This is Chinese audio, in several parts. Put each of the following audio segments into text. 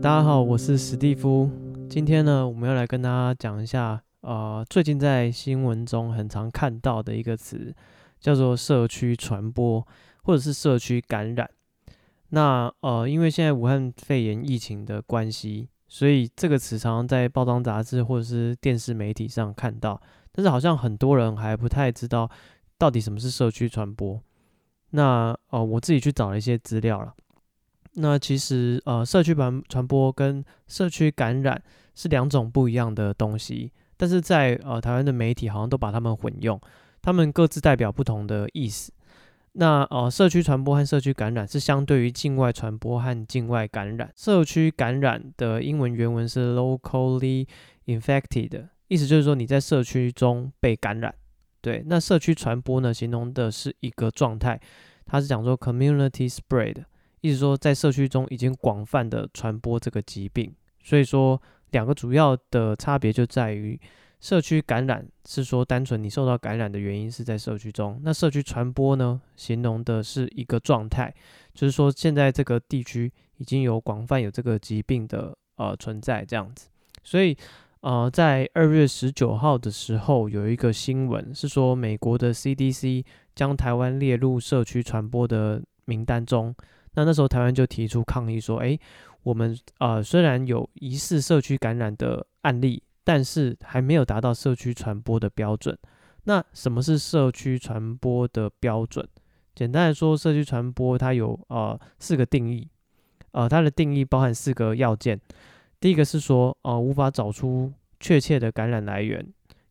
大家好，我是史蒂夫。今天呢，我们要来跟大家讲一下，呃，最近在新闻中很常看到的一个词，叫做社区传播或者是社区感染。那呃，因为现在武汉肺炎疫情的关系，所以这个词常常在报章杂志或者是电视媒体上看到，但是好像很多人还不太知道到底什么是社区传播。那呃，我自己去找了一些资料了。那其实呃，社区传传播跟社区感染是两种不一样的东西，但是在呃台湾的媒体好像都把它们混用，它们各自代表不同的意思。那呃，社区传播和社区感染是相对于境外传播和境外感染。社区感染的英文原文是 locally infected，意思就是说你在社区中被感染。对，那社区传播呢，形容的是一个状态，它是讲说 community spread。意思说，在社区中已经广泛的传播这个疾病，所以说两个主要的差别就在于，社区感染是说单纯你受到感染的原因是在社区中，那社区传播呢，形容的是一个状态，就是说现在这个地区已经有广泛有这个疾病的呃存在这样子，所以呃在二月十九号的时候有一个新闻是说美国的 CDC 将台湾列入社区传播的名单中。那那时候台湾就提出抗议说，诶，我们呃虽然有疑似社区感染的案例，但是还没有达到社区传播的标准。那什么是社区传播的标准？简单来说，社区传播它有呃四个定义，呃它的定义包含四个要件。第一个是说，呃无法找出确切的感染来源，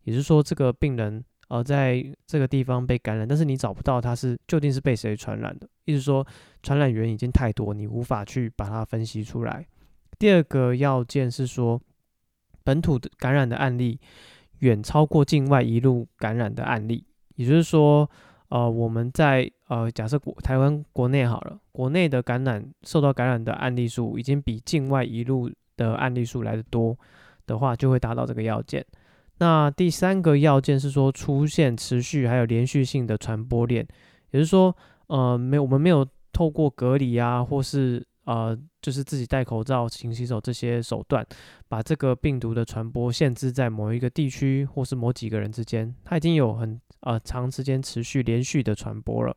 也就是说这个病人。呃，在这个地方被感染，但是你找不到它是究竟是被谁传染的，意思说传染源已经太多，你无法去把它分析出来。第二个要件是说，本土的感染的案例远超过境外一路感染的案例，也就是说，呃，我们在呃假设国台湾国内好了，国内的感染受到感染的案例数已经比境外一路的案例数来得多的话，就会达到这个要件。那第三个要件是说，出现持续还有连续性的传播链，也就是说，呃，没有我们没有透过隔离啊，或是呃，就是自己戴口罩、勤洗手这些手段，把这个病毒的传播限制在某一个地区或是某几个人之间，它已经有很呃长时间持续连续的传播了。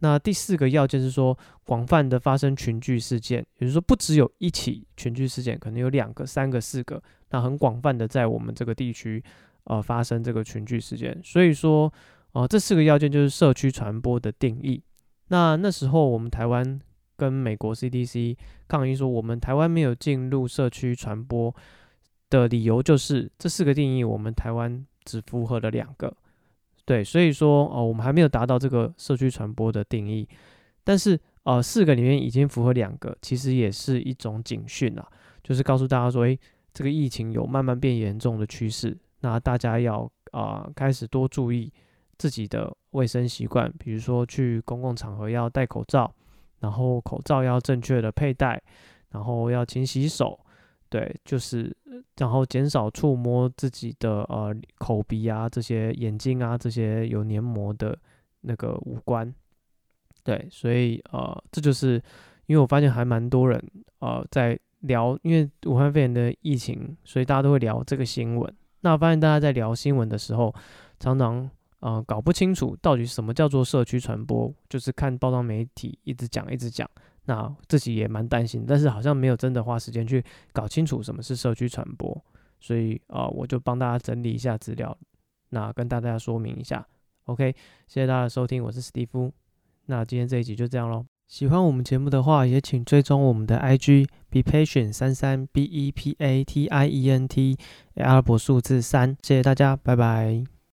那第四个要件是说，广泛的发生群聚事件，也就是说，不只有一起群聚事件，可能有两个、三个、四个，那很广泛的在我们这个地区，呃，发生这个群聚事件。所以说，呃，这四个要件就是社区传播的定义。那那时候我们台湾跟美国 CDC 抗议说，我们台湾没有进入社区传播的理由就是这四个定义，我们台湾只符合了两个。对，所以说哦，我们还没有达到这个社区传播的定义，但是呃，四个里面已经符合两个，其实也是一种警讯啊，就是告诉大家说，诶，这个疫情有慢慢变严重的趋势，那大家要啊、开始多注意自己的卫生习惯，比如说去公共场合要戴口罩，然后口罩要正确的佩戴，然后要勤洗手。对，就是然后减少触摸自己的呃口鼻啊，这些眼睛啊，这些有黏膜的那个五官。对，所以呃，这就是因为我发现还蛮多人呃在聊，因为武汉肺炎的疫情，所以大家都会聊这个新闻。那我发现大家在聊新闻的时候，常常呃搞不清楚到底什么叫做社区传播，就是看报道媒体一直讲一直讲。那自己也蛮担心，但是好像没有真的花时间去搞清楚什么是社区传播，所以啊、呃，我就帮大家整理一下资料，那跟大家说明一下。OK，谢谢大家的收听，我是史蒂夫。那今天这一集就这样喽。喜欢我们节目的话，也请追踪我们的 IG be patient 三三 B E P A T I E N T 阿拉伯数字三。谢谢大家，拜拜。